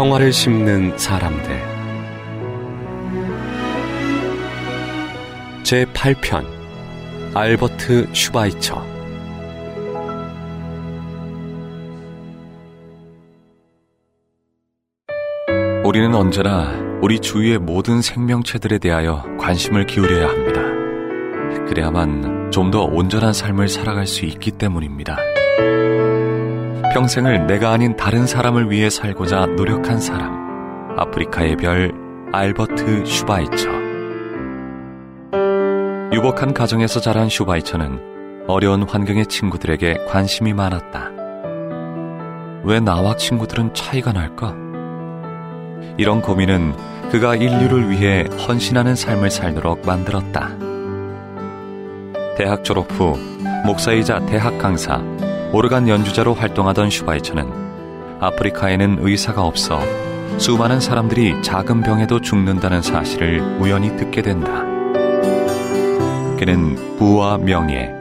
평화를 심는 사람들 제 8편 알버트 슈바이처 우리는 언제나 우리 주위의 모든 생명체들에 대하여 관심을 기울여야 합니다. 그래야만 좀 더 온전한 삶을 살아갈 수 있기 때문입니다. 평생을 내가 아닌 다른 사람을 위해 살고자 노력한 사람. 아프리카의 별 알버트 슈바이처. 유복한 가정에서 자란 슈바이처는 어려운 환경의 친구들에게 관심이 많았다. 왜 나와 친구들은 차이가 날까? 이런 고민은 그가 인류를 위해 헌신하는 삶을 살도록 만들었다. 대학 졸업 후 목사이자 대학 강사, 오르간 연주자로 활동하던 슈바이처는 아프리카에는 의사가 없어 수많은 사람들이 작은 병에도 죽는다는 사실을 우연히 듣게 된다. 그는 부와 명예,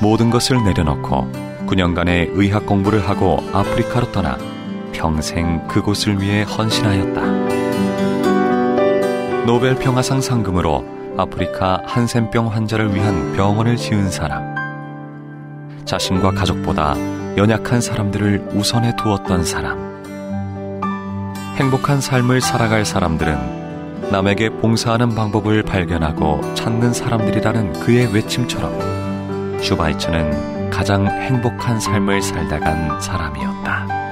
모든 것을 내려놓고 9년간의 의학 공부를 하고 아프리카로 떠나 평생 그곳을 위해 헌신하였다. 노벨 평화상 상금으로 아프리카 한센병 환자를 위한 병원을 지은 사람. 자신과 가족보다 연약한 사람들을 우선해 두었던 사람. 행복한 삶을 살아갈 사람들은 남에게 봉사하는 방법을 발견하고 찾는 사람들이라는 그의 외침처럼 슈바이처는 가장 행복한 삶을 살다 간 사람이었다.